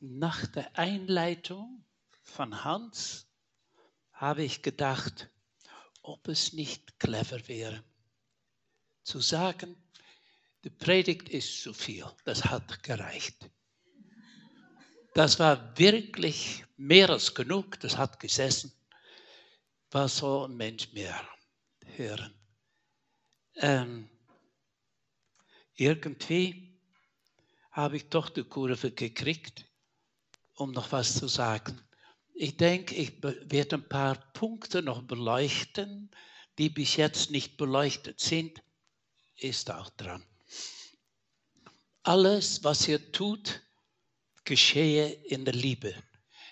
nach der Einleitung von Hans habe ich gedacht, ob es nicht clever wäre, zu sagen, die Predigt ist zu viel, das hat gereicht. Das war wirklich mehr als genug, das hat gesessen. Was soll ein Mensch mehr hören? Ähm, irgendwie habe ich doch die Kurve gekriegt, um noch was zu sagen. Ich denke, ich werde ein paar Punkte noch beleuchten, die bis jetzt nicht beleuchtet sind, ist auch dran. Alles, was ihr tut, geschehe in der Liebe.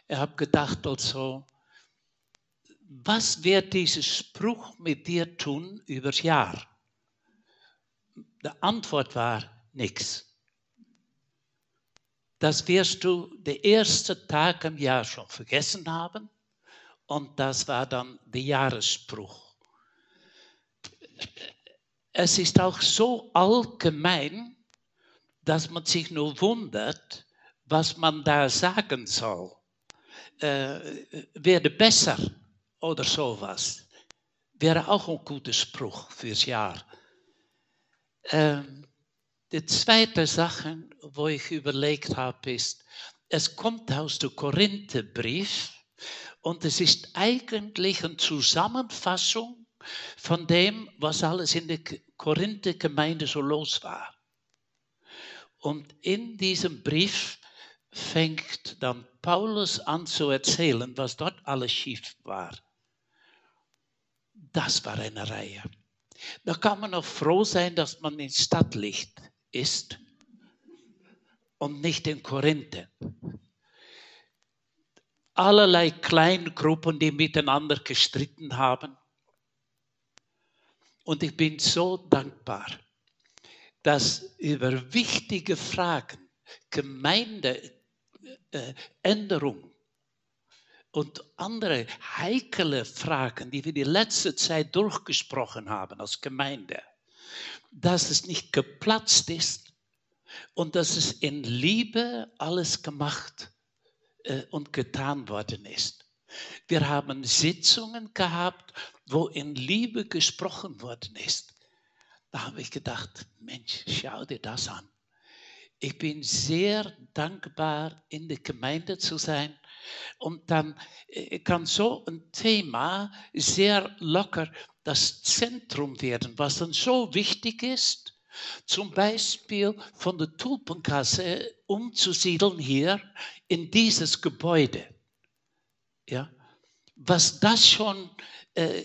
Ich habe gedacht also, was wird dieser Spruch mit dir tun übers Jahr? Die Antwort war nichts. Das wirst du den ersten Tag im Jahr schon vergessen haben. Und das war dann der Jahresspruch. Es ist auch so allgemein, dass man sich nur wundert, was man da sagen soll. Äh, werde besser oder sowas. Wäre auch ein guter Spruch fürs Jahr. Ähm, die zweite Sache, wo ich überlegt habe, ist, es kommt aus dem Korintherbrief und es ist eigentlich eine Zusammenfassung von dem, was alles in der Korinther-Gemeinde so los war. Und in diesem Brief fängt dann Paulus an zu erzählen, was dort alles schief war. Das war eine Reihe. Da kann man noch froh sein, dass man in Stadtlicht ist und nicht in Korinthen. Allerlei Kleingruppen, die miteinander gestritten haben. Und ich bin so dankbar, dass über wichtige Fragen, Gemeindeänderung äh, und andere heikle Fragen, die wir die letzte Zeit durchgesprochen haben als Gemeinde, dass es nicht geplatzt ist und dass es in Liebe alles gemacht äh, und getan worden ist. Wir haben Sitzungen gehabt, wo in Liebe gesprochen worden ist. Da habe ich gedacht, Mensch, schau dir das an. Ich bin sehr dankbar, in der Gemeinde zu sein. Und dann äh, kann so ein Thema sehr locker das Zentrum werden, was dann so wichtig ist, zum Beispiel von der Tulpenkasse umzusiedeln hier in dieses Gebäude. Ja? Was das schon äh,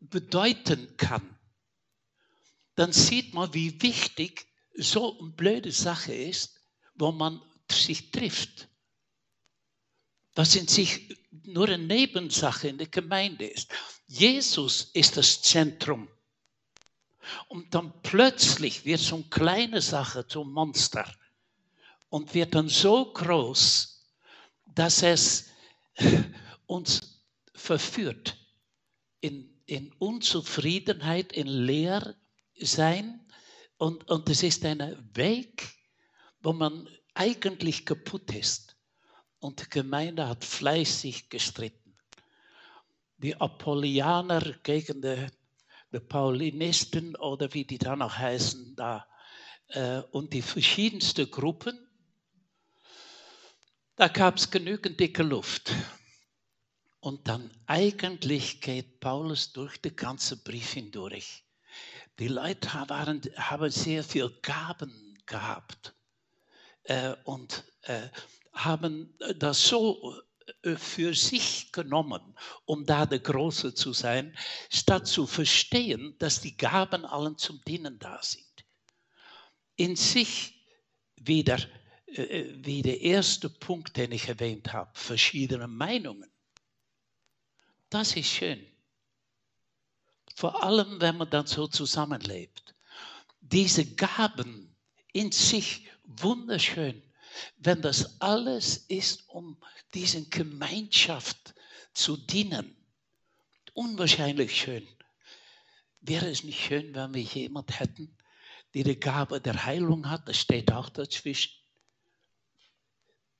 bedeuten kann, dann sieht man, wie wichtig so eine blöde Sache ist, wo man sich trifft. Was in sich nur eine Nebensache in der Gemeinde ist. Jesus ist das Zentrum. Und dann plötzlich wird so eine kleine Sache zum Monster und wird dann so groß, dass es uns verführt in, in Unzufriedenheit, in Leersein. Und, und es ist ein Weg, wo man eigentlich kaputt ist. Und die Gemeinde hat fleißig gestritten die Apollianer gegen die, die Paulinisten oder wie die da noch heißen, da, äh, und die verschiedensten Gruppen. Da gab es genügend dicke Luft. Und dann eigentlich geht Paulus durch den ganzen Brief hindurch. Die Leute waren, haben sehr viel Gaben gehabt äh, und äh, haben das so äh, für sich genommen, um da der Große zu sein, statt zu verstehen, dass die Gaben allen zum Dienen da sind. In sich wieder, äh, wie der erste Punkt, den ich erwähnt habe, verschiedene Meinungen. Das ist schön. Vor allem, wenn man dann so zusammenlebt. Diese Gaben in sich wunderschön, wenn das alles ist, um diesen Gemeinschaft zu dienen. Unwahrscheinlich schön. Wäre es nicht schön, wenn wir jemand hätten, der die Gabe der Heilung hat? Das steht auch dazwischen.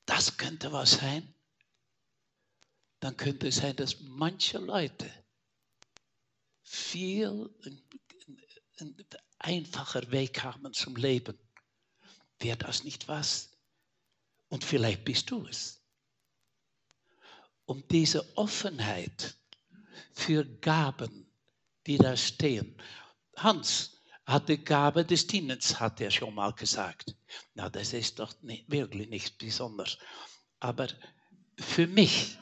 das könnte was sein, dann könnte es sein, dass manche Leute viel ein einfacher Weg haben zum Leben. Wäre das nicht was? Und vielleicht bist du es. Um diese Offenheit für Gaben, die da stehen. Hans hat die Gabe des Dienens, hat er schon mal gesagt. Na, das ist doch nicht, wirklich nicht besonders. Aber für mich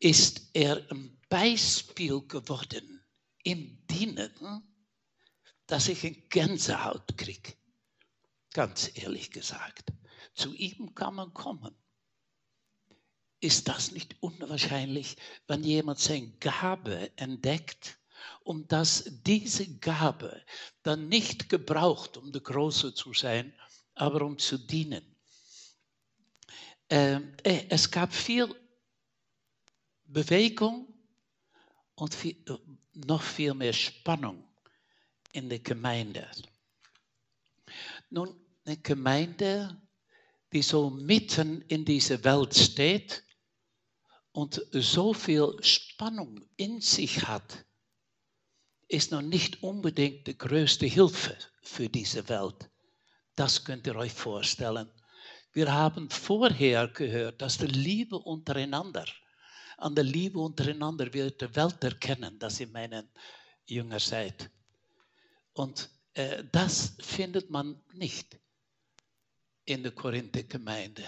ist er ein Beispiel geworden im Dienen, dass ich eine Gänsehaut kriege. Ganz ehrlich gesagt. Zu ihm kann man kommen. Ist das nicht unwahrscheinlich, wenn jemand seine Gabe entdeckt und dass diese Gabe dann nicht gebraucht, um der Große zu sein, aber um zu dienen? Ähm, äh, es gab viel Bewegung und viel, noch viel mehr Spannung in der Gemeinde. Nun, eine Gemeinde, die so mitten in dieser Welt steht und so viel Spannung in sich hat, ist noch nicht unbedingt die größte Hilfe für diese Welt. Das könnt ihr euch vorstellen. Wir haben vorher gehört, dass die Liebe untereinander, an der Liebe untereinander wird die Welt erkennen, dass ihr meinen Jünger seid. Und äh, das findet man nicht in der Korinther-Gemeinde.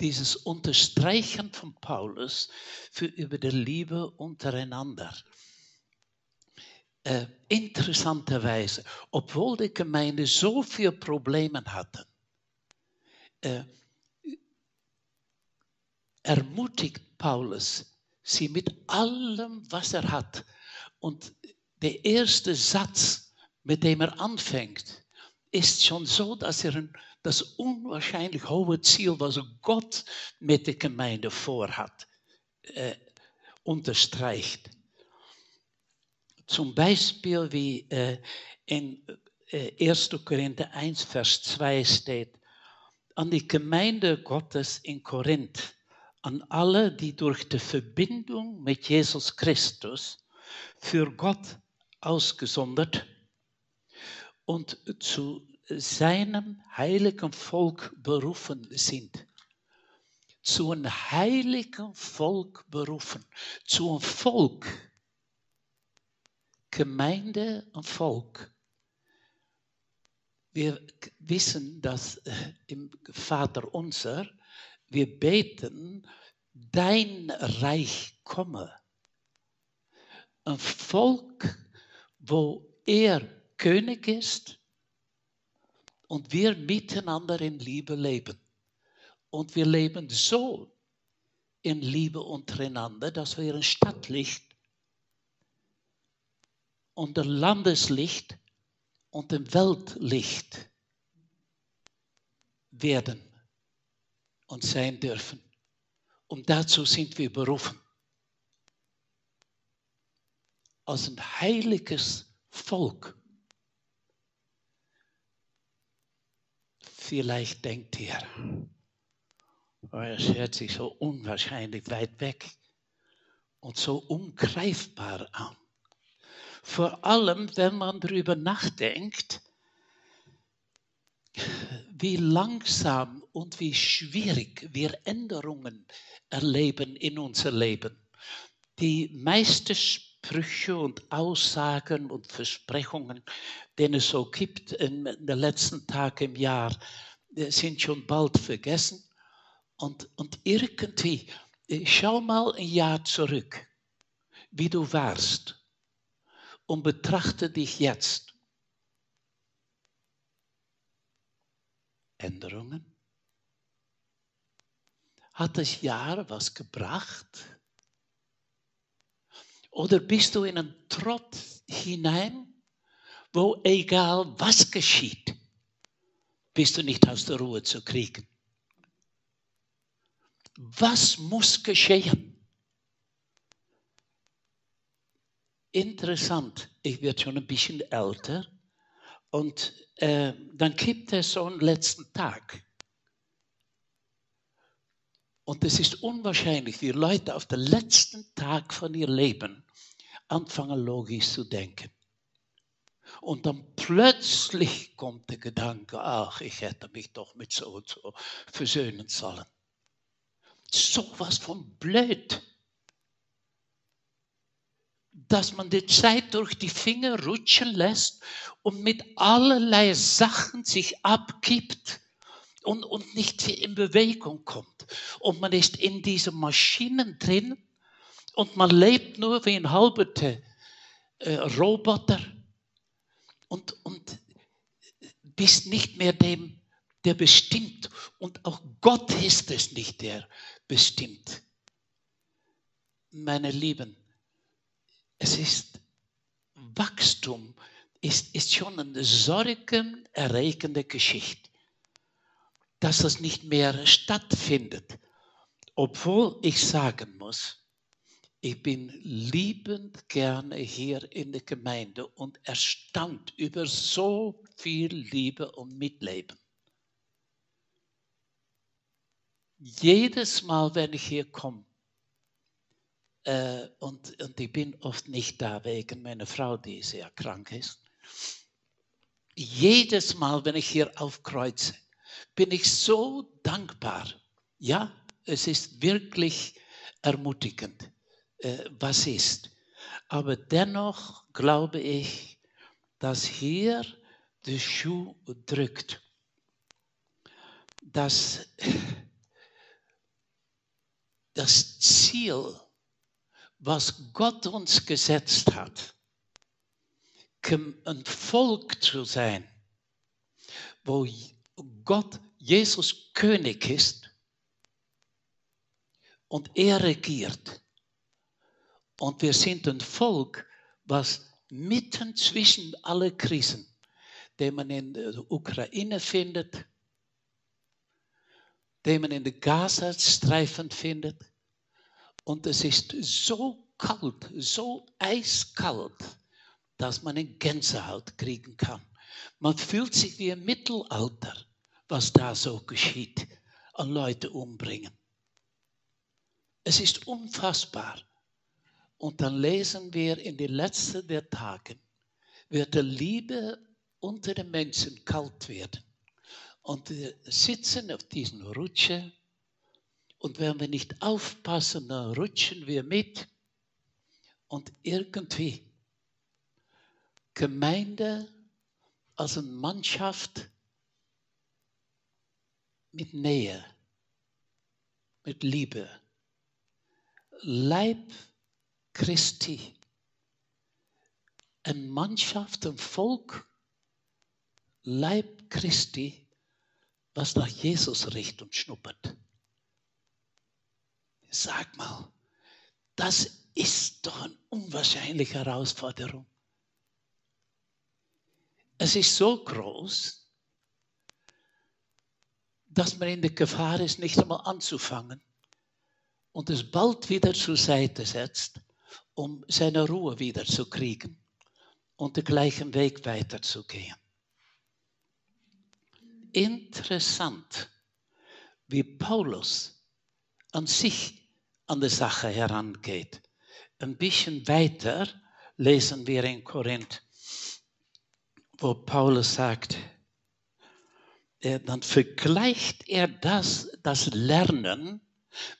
Dieses Unterstreichen von Paulus für über die Liebe untereinander. Äh, interessanterweise, obwohl die Gemeinde so viele Probleme hatte, äh, ermutigt Paulus sie mit allem, was er hat. Und der erste Satz, mit dem er anfängt, ist schon so, dass er das unwahrscheinlich hohe Ziel, was Gott mit der Gemeinde vorhat, äh, unterstreicht. Zum Beispiel wie äh, in äh, 1. Korinther 1, Vers 2 steht, an die Gemeinde Gottes in Korinth, an alle, die durch die Verbindung mit Jesus Christus für Gott ausgesondert und zu seinem heiligen Volk berufen sind. Zu einem heiligen Volk berufen. Zu einem Volk. Gemeinde und Volk. Wir wissen, dass äh, im Vater unser wir beten, dein Reich komme. Ein Volk, wo er König ist und wir miteinander in Liebe leben. Und wir leben so in Liebe untereinander, dass wir ein Stadtlicht und ein Landeslicht und ein Weltlicht werden und sein dürfen. Und dazu sind wir berufen. Als ein heiliges Volk. Vielleicht denkt ihr, oh, es hört sich so unwahrscheinlich weit weg und so ungreifbar an. Vor allem, wenn man darüber nachdenkt, wie langsam und wie schwierig wir Änderungen erleben in unser Leben. Die meisten Sprüche und Aussagen und Versprechungen, den es so gibt in den letzten Tagen im Jahr, sind schon bald vergessen. Und, und irgendwie, äh, schau mal ein Jahr zurück, wie du warst und betrachte dich jetzt. Änderungen? Hat das Jahr was gebracht? Oder bist du in einen Trott hinein, wo egal was geschieht, bist du nicht aus der Ruhe zu kriegen? Was muss geschehen? Interessant, ich werde schon ein bisschen älter und äh, dann gibt es so einen letzten Tag. Und es ist unwahrscheinlich, wie Leute auf den letzten Tag von ihr Leben anfangen logisch zu denken. Und dann plötzlich kommt der Gedanke, ach, ich hätte mich doch mit so und so versöhnen sollen. So was von blöd. Dass man die Zeit durch die Finger rutschen lässt und mit allerlei Sachen sich abgibt und, und nicht in Bewegung kommt. Und man ist in diesen Maschinen drin und man lebt nur wie ein halber äh, Roboter und, und bist nicht mehr dem, der bestimmt. Und auch Gott ist es nicht, der bestimmt. Meine Lieben, es ist Wachstum, ist, ist schon eine sorgenerregende Geschichte, dass es nicht mehr stattfindet. Obwohl ich sagen muss, ich bin liebend gerne hier in der Gemeinde und erstaunt über so viel Liebe und Mitleben. Jedes Mal, wenn ich hier komme, äh, und, und ich bin oft nicht da wegen meiner Frau, die sehr krank ist, jedes Mal, wenn ich hier aufkreuze, bin ich so dankbar. Ja, es ist wirklich ermutigend äh, was ist. Aber dennoch glaube ich, dass hier der Schuh drückt. Dass das Ziel, was Gott uns gesetzt hat, ein Volk zu sein, wo Gott, Jesus König ist und er regiert und wir sind ein Volk, was mitten zwischen alle Krisen, die man in der Ukraine findet, die man in der Gazastreifen findet. Und es ist so kalt, so eiskalt, dass man eine Gänsehaut kriegen kann. Man fühlt sich wie im Mittelalter, was da so geschieht, an Leute umbringen. Es ist unfassbar. Und dann lesen wir in den letzten der Tagen, wird die Liebe unter den Menschen kalt werden. Und wir sitzen auf diesen Rutsche und wenn wir nicht aufpassen, dann rutschen wir mit. Und irgendwie Gemeinde als eine Mannschaft mit Nähe, mit Liebe, Leib Christi. Eine Mannschaft, ein Volk, Leib Christi, was nach Jesus riecht und schnuppert. Sag mal, das ist doch eine unwahrscheinliche Herausforderung. Es ist so groß, dass man in der Gefahr ist, nicht einmal anzufangen und es bald wieder zur Seite setzt um seine Ruhe wieder zu kriegen und den gleichen Weg weiterzugehen. Interessant, wie Paulus an sich an die Sache herangeht. Ein bisschen weiter lesen wir in Korinth, wo Paulus sagt, dann vergleicht er das, das Lernen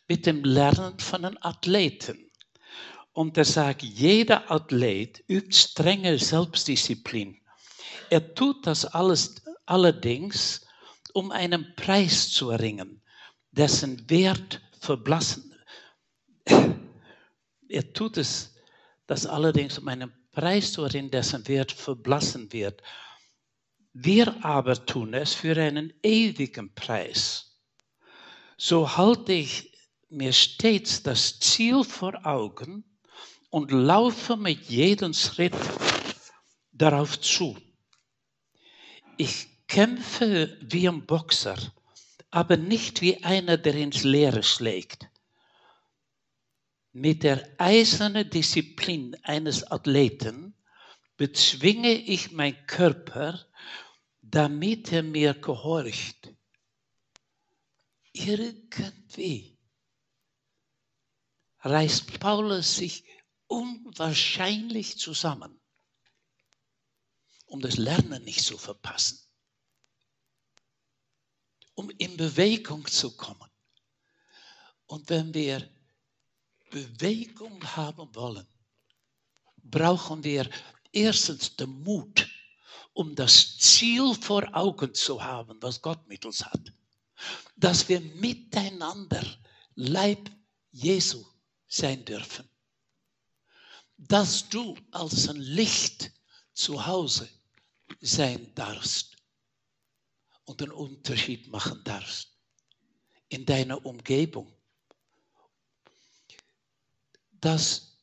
mit dem Lernen von einem Athleten. Und er sagt, jeder Athlet übt strenge Selbstdisziplin. Er tut das alles allerdings, um einen Preis zu erringen, dessen Wert verblassen. Er tut es das allerdings, um einen Preis zu erringen, dessen Wert verblassen wird. Wir aber tun es für einen ewigen Preis. So halte ich mir stets das Ziel vor Augen, und laufe mit jedem Schritt darauf zu. Ich kämpfe wie ein Boxer, aber nicht wie einer, der ins Leere schlägt. Mit der eisernen Disziplin eines Athleten bezwinge ich meinen Körper, damit er mir gehorcht. Irgendwie reißt Paulus sich unwahrscheinlich zusammen, um das Lernen nicht zu verpassen, um in Bewegung zu kommen. Und wenn wir Bewegung haben wollen, brauchen wir erstens den Mut, um das Ziel vor Augen zu haben, was Gott mit uns hat. Dass wir miteinander Leib Jesu sein dürfen. Dass du als ein Licht zu Hause sein darfst und einen Unterschied machen darfst in deiner Umgebung. Dass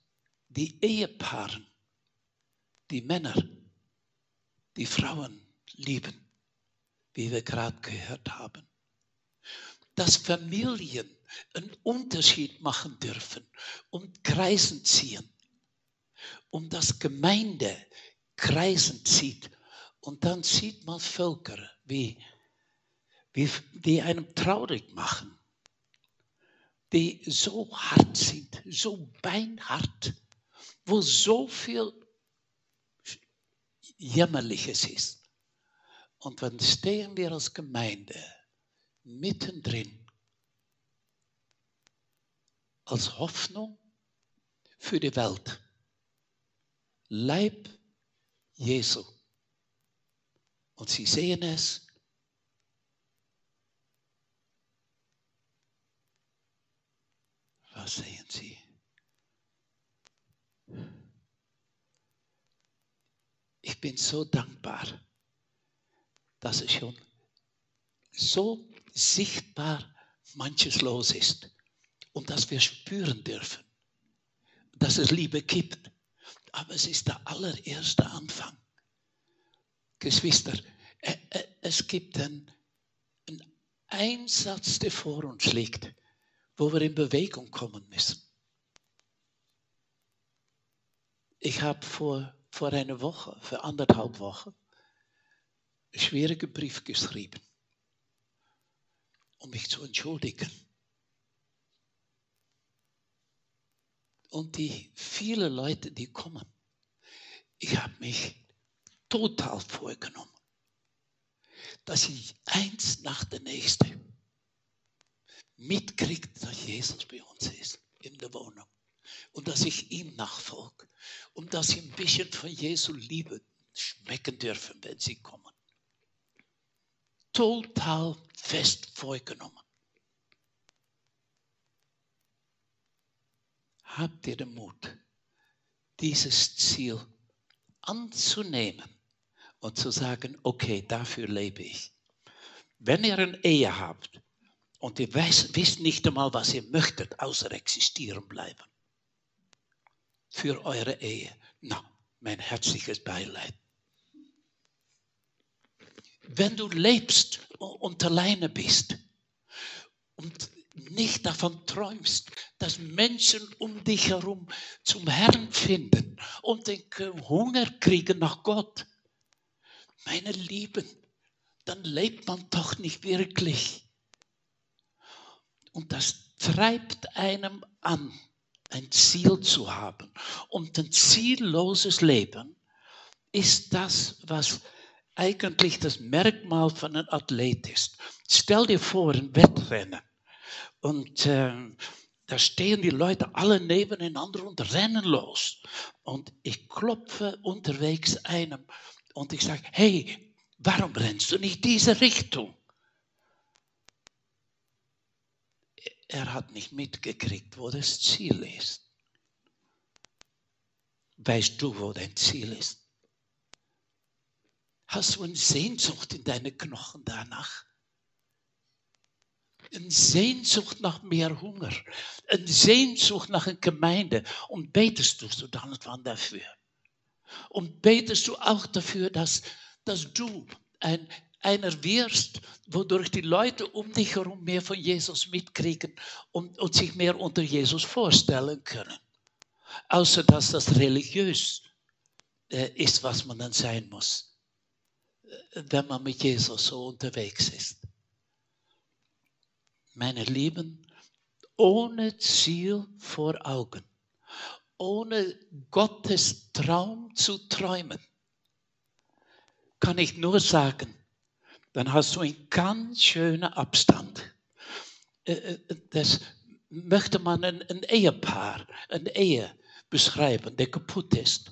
die Ehepaaren, die Männer, die Frauen lieben, wie wir gerade gehört haben. Dass Familien einen Unterschied machen dürfen und Kreisen ziehen. Um das Gemeinde Kreisen zieht. Und dann sieht man Völker, wie, wie, die einem traurig machen. Die so hart sind, so beinhart, wo so viel Jämmerliches ist. Und dann stehen wir als Gemeinde mittendrin als Hoffnung für die Welt. Leib Jesu. Und sie sehen es. Was sehen sie? Ich bin so dankbar, dass es schon so sichtbar manches los ist und dass wir spüren dürfen, dass es Liebe gibt. Aber es ist der allererste Anfang. Geschwister, es gibt einen, einen Einsatz, der vor uns liegt, wo wir in Bewegung kommen müssen. Ich habe vor, vor einer Woche, für anderthalb Wochen, einen schwierigen Brief geschrieben, um mich zu entschuldigen und die vielen Leute, die kommen. Ich habe mich total vorgenommen, dass ich eins nach der nächsten mitkriegt, dass Jesus bei uns ist in der Wohnung und dass ich ihm nachfolge und dass sie ein bisschen von Jesu Liebe schmecken dürfen, wenn sie kommen. Total fest vorgenommen. habt ihr den Mut, dieses Ziel anzunehmen und zu sagen, okay, dafür lebe ich. Wenn ihr eine Ehe habt und ihr wisst, nicht einmal, was ihr möchtet, außer existieren bleiben, für eure Ehe, na, mein herzliches Beileid. Wenn du lebst und alleine bist und nicht davon träumst, dass Menschen um dich herum zum Herrn finden und den Hunger kriegen nach Gott. Meine Lieben, dann lebt man doch nicht wirklich. Und das treibt einem an, ein Ziel zu haben. Und ein zielloses Leben ist das, was eigentlich das Merkmal von einem Athlet ist. Stell dir vor, ein Wettrennen. Und äh, da stehen die Leute alle nebeneinander und rennen los. Und ich klopfe unterwegs einem und ich sage, hey, warum rennst du nicht diese Richtung? Er hat nicht mitgekriegt, wo das Ziel ist. Weißt du, wo dein Ziel ist? Hast du eine Sehnsucht in deine Knochen danach? Eine Sehnsucht nach mehr Hunger. Eine Sehnsucht nach einer Gemeinde. Und betest du dann und dafür? Und betest du auch dafür, dass, dass du ein, einer wirst, wodurch die Leute um dich herum mehr von Jesus mitkriegen und, und sich mehr unter Jesus vorstellen können. Außer dass das religiös äh, ist, was man dann sein muss, äh, wenn man mit Jesus so unterwegs ist meine Lieben, ohne Ziel vor Augen, ohne Gottes Traum zu träumen, kann ich nur sagen, dann hast du einen ganz schönen Abstand. Äh, äh, das möchte man ein, Ehepaar, eine Ehe beschreiben, der kaputt ist.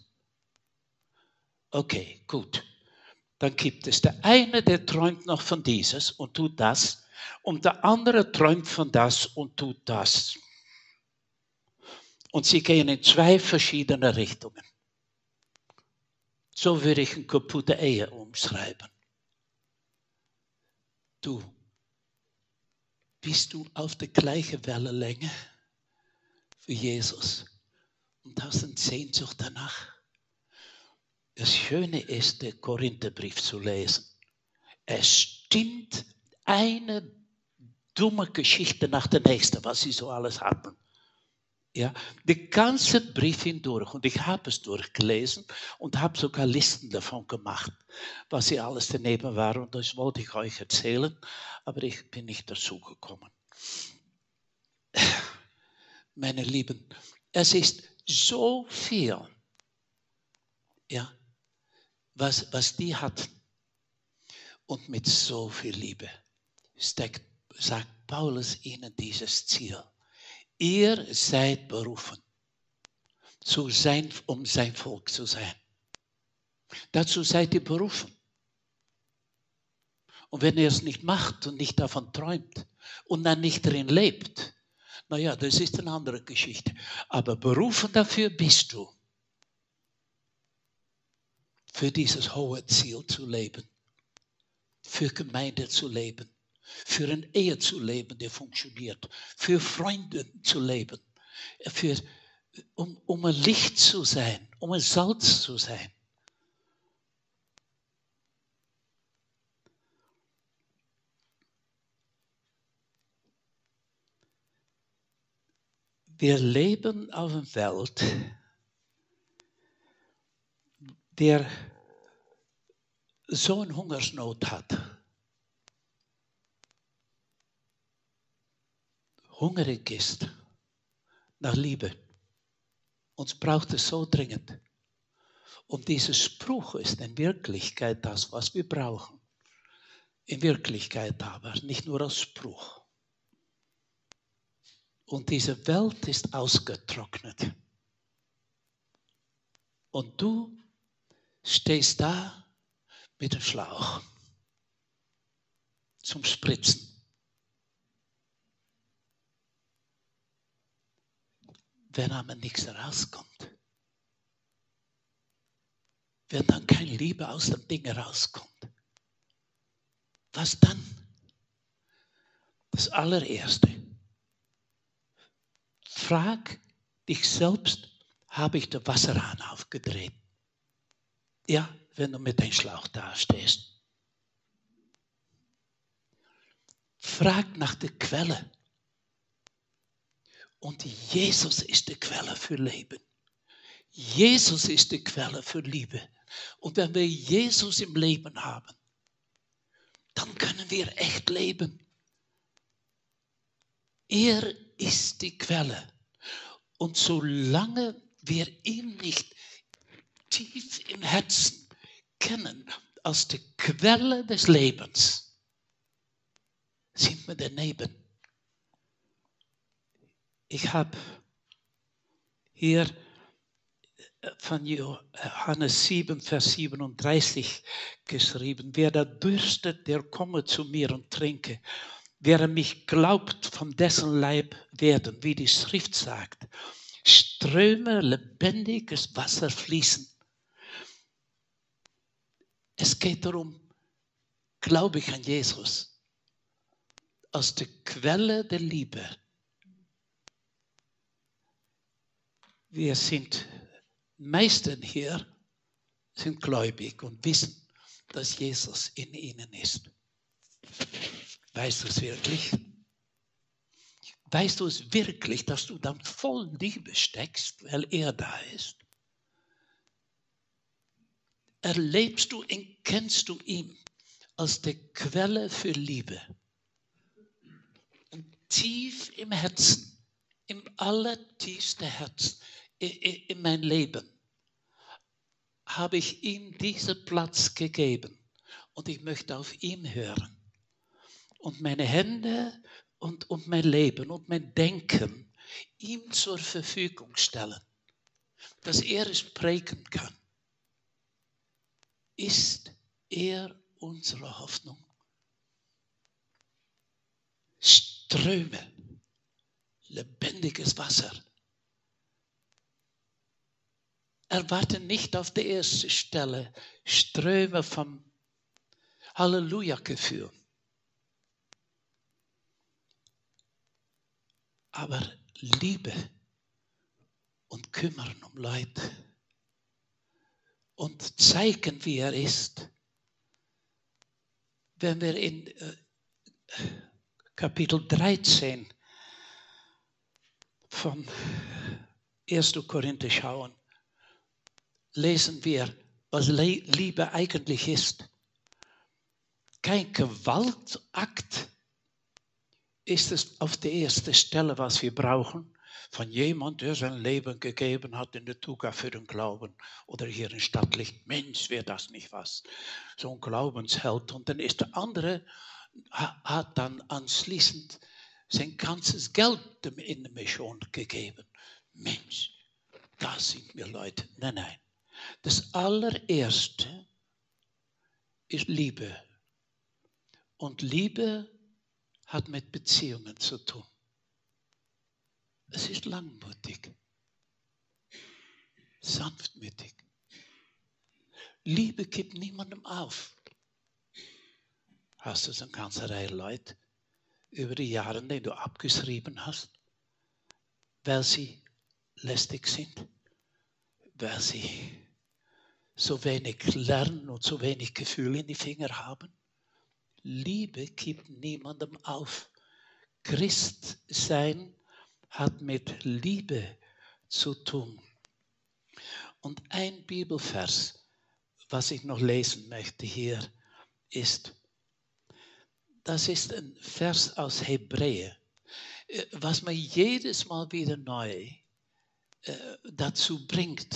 Okay, gut. Dann gibt es der eine, der träumt noch von dieses und tut das. Und der andere träumt von das und tut das. Und sie gehen in zwei verschiedene Richtungen. So würde ich eine kaputte Ehe umschreiben. Du, bist du auf der gleichen Wellenlänge wie Jesus und hast eine Sehnsucht danach? Das Schöne ist, den Korintherbrief zu lesen. Es stimmt eine dumme Geschichte nach der nächsten, was sie so alles hatten. Ja, den ganzen Brief hindurch. Und ich habe es durchgelesen und habe sogar Listen davon gemacht, was sie alles daneben waren. Und das wollte ich euch erzählen, aber ich bin nicht dazu gekommen. Meine Lieben, es ist so viel. Ja, was, was die hatten. Und mit so viel Liebe steckt, sagt Paulus ihnen dieses Ziel. Ihr seid berufen, zu sein, um sein Volk zu sein. Dazu seid ihr berufen. Und wenn ihr es nicht macht und nicht davon träumt und dann nicht drin lebt, naja, das ist eine andere Geschichte. Aber berufen dafür bist du für dieses hohe Ziel zu leben, für Gemeinde zu leben, für eine Ehe zu leben, die funktioniert, für Freunde zu leben, für, um, um ein Licht zu sein, um ein Salz zu sein. Wir leben auf einer Welt, der so eine Hungersnot hat, hungrig ist nach Liebe. Uns braucht es so dringend. Und dieser Spruch ist in Wirklichkeit das, was wir brauchen. In Wirklichkeit aber, nicht nur als Spruch. Und diese Welt ist ausgetrocknet. Und du stehst da mit dem Schlauch zum Spritzen. Wenn aber nichts rauskommt, wenn dann keine Liebe aus dem Ding rauskommt, was dann? Das allererste. Frag dich selbst, habe ich den Wasserhahn aufgedreht? Ja, wenn du mit dem Schlauch dastehst. Frag nach der Quelle. Und Jesus ist die Quelle für Leben. Jesus ist die Quelle für Liebe. Und wenn wir Jesus im Leben haben, dann können wir echt leben. Er ist die Quelle. Und solange wir ihm nicht tief im Herzen kennen als die Quelle des Lebens, sind wir daneben. Ich habe hier von Johannes 7, Vers 37 geschrieben, wer da dürstet, der komme zu mir und trinke. Wer mich glaubt, von dessen Leib werden, wie die Schrift sagt, Ströme lebendiges Wasser fließen. Es geht darum, glaube ich an Jesus als die Quelle der Liebe. Wir sind, meisten hier sind gläubig und wissen, dass Jesus in ihnen ist. Weißt du es wirklich? Weißt du es wirklich, dass du dann voll Liebe steckst, weil er da ist? erlebst du und kennst du ihn als die Quelle für Liebe. Und tief im Herzen, im allertiefsten Herzen, in mein Leben, habe ich ihm diesen Platz gegeben und ich möchte auf ihn hören. Und meine Hände und, und mein Leben und mein Denken ihm zur Verfügung stellen, dass er es prägen kann. Ist er unsere Hoffnung? Ströme, lebendiges Wasser. Erwarte nicht auf der ersten Stelle Ströme vom Halleluja-Gefühl. Aber Liebe und kümmern um Leute und zeigen, wie er ist. Wenn wir in äh, Kapitel 13 von 1. Korinther schauen, lesen wir, was Liebe eigentlich ist. Kein Gewaltakt ist es auf der ersten Stelle, was wir brauchen, von jemand, der sein Leben gegeben hat in der Tuga für den Glauben oder hier in Stadtlicht. Mensch, wäre das nicht was? So ein Glaubensheld. Und dann ist der andere, hat dann anschließend sein ganzes Geld in die Mission gegeben. Mensch, das sind mir Leute. Nein, nein. Das allererste ist Liebe. Und Liebe hat mit Beziehungen zu tun. Es ist langmutig, sanftmütig. Liebe gibt niemandem auf. Hast du so eine ganze Reihe Leute über die Jahre, die du abgeschrieben hast, weil sie lästig sind, weil sie so wenig lernen und so wenig Gefühl in die Finger haben? Liebe gibt niemandem auf. Christ sein hat mit Liebe zu tun. Und ein Bibelvers, was ich noch lesen möchte hier, ist, das ist ein Vers aus Hebräer, äh, was mir jedes Mal wieder neu äh, dazu bringt,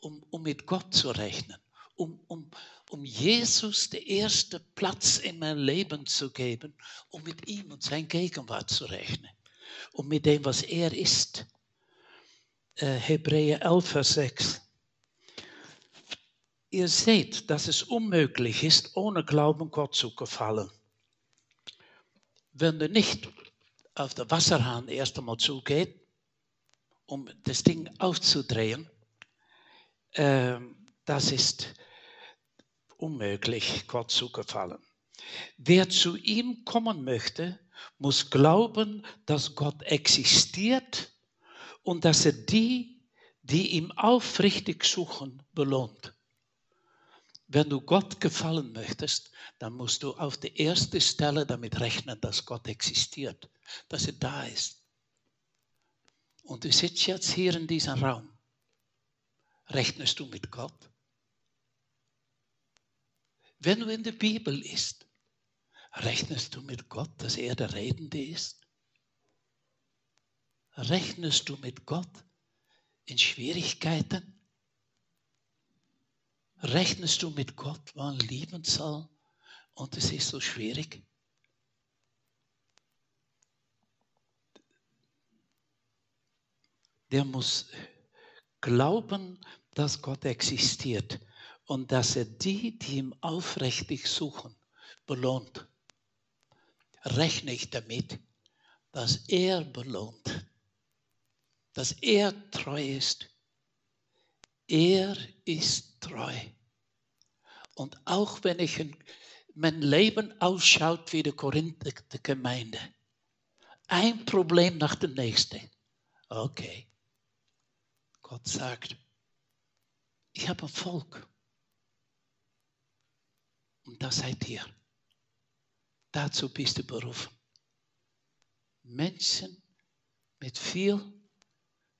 um, um mit Gott zu rechnen, um, um, um Jesus den ersten Platz in mein Leben zu geben, um mit ihm und sein Gegenwart zu rechnen, um mit dem, was er ist. Äh, Hebräer 11, Vers 6. Ihr seht, dass es unmöglich ist, ohne Glauben Gott zu gefallen. Wenn du nicht auf der Wasserhahn erst einmal zugeht, um das Ding aufzudrehen, das ist unmöglich, Gott zu gefallen. Wer zu ihm kommen möchte, muss glauben, dass Gott existiert und dass er die, die ihm aufrichtig suchen, belohnt. Wenn du Gott gefallen möchtest, dann musst du auf der ersten Stelle damit rechnen, dass Gott existiert, dass er da ist. Und du sitzt jetzt hier in diesem Raum. Rechnest du mit Gott? Wenn du in der Bibel liest, rechnest du mit Gott, dass er der Redende ist? Rechnest du mit Gott in Schwierigkeiten? Rechnest du mit Gott, wann lieben soll und es ist so schwierig? Der muss glauben, dass Gott existiert und dass er die, die ihm aufrichtig suchen, belohnt. Rechne ich damit, dass er belohnt, dass er treu ist. Er ist treu. Und auch wenn ich ein, mein Leben ausschaut wie die Korinther Gemeinde, ein Problem nach dem nächsten. Okay. Gott sagt, ich habe Volk. Und das seid ihr. Dazu bist du berufen. Menschen mit viel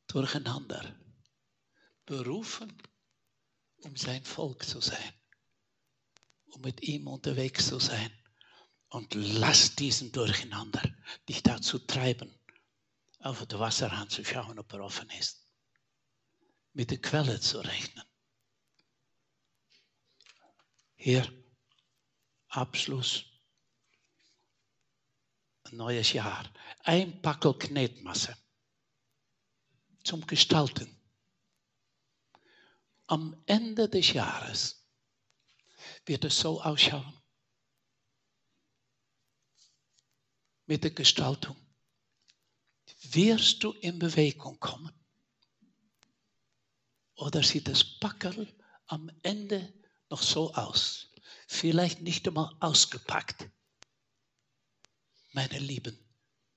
Durcheinander. Berufen, um sein Volk zu sein. Um mit ihm unterwegs zu sein. Und lass diesen Durcheinander dich dazu treiben, auf den Wasserhahn zu schauen, ob er offen ist. Mit der Quelle zu rechnen. Hier, Abschluss. Ein neues Jahr. Ein Packel Knetmasse zum Gestalten. Am Ende des Jahres wird es so ausschauen. Mit der Gestaltung wirst du in Bewegung kommen. Oder sieht das Packerl am Ende noch so aus? Vielleicht nicht einmal ausgepackt. Meine Lieben,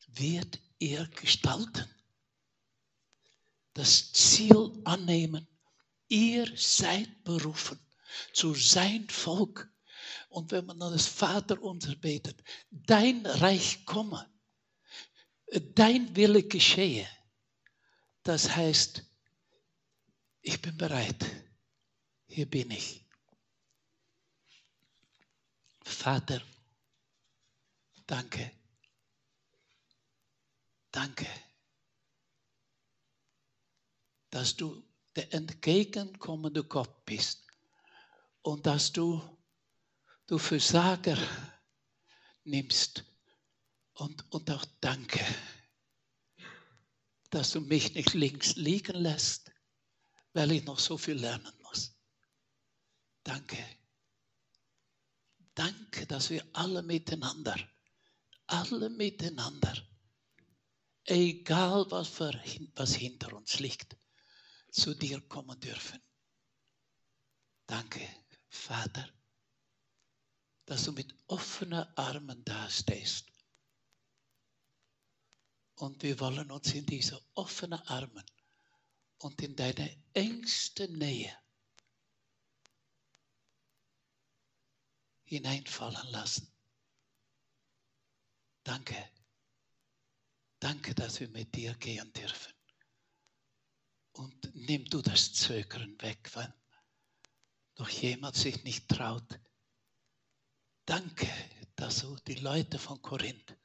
wird er gestalten? Das Ziel annehmen. Ihr seid berufen zu sein Volk. Und wenn man das Vater unser betet, dein Reich komme dein Wille geschehe. Das heißt, ich bin bereit. Hier bin ich. Vater, danke. Danke, dass du der entgegenkommende Gott bist und dass du, du Versager nimmst und, und auch danke, dass du mich nicht links liegen lässt, weil ich noch so viel lernen muss. Danke. Danke, dass wir alle miteinander, alle miteinander, egal was, für, was hinter uns liegt, zu dir kommen dürfen. Danke, Vater, dass du mit offenen Armen dastehst und wir wollen uns in diese offenen Armen und in deine engste Nähe hineinfallen lassen. Danke. Danke, dass wir mit dir gehen dürfen. Und nimm du das Zögern weg, wenn noch jemand sich nicht traut. Danke, dass du die Leute von Korinth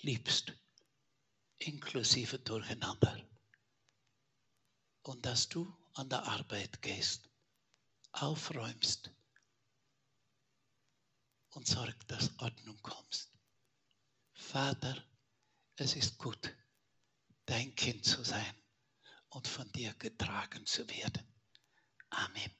liebst inklusive Durcheinander. Und dass du an der Arbeit gehst, aufräumst und sorgst, dass Ordnung kommst. Vater, es ist gut, dein Kind zu sein und von dir getragen zu werden. Amen.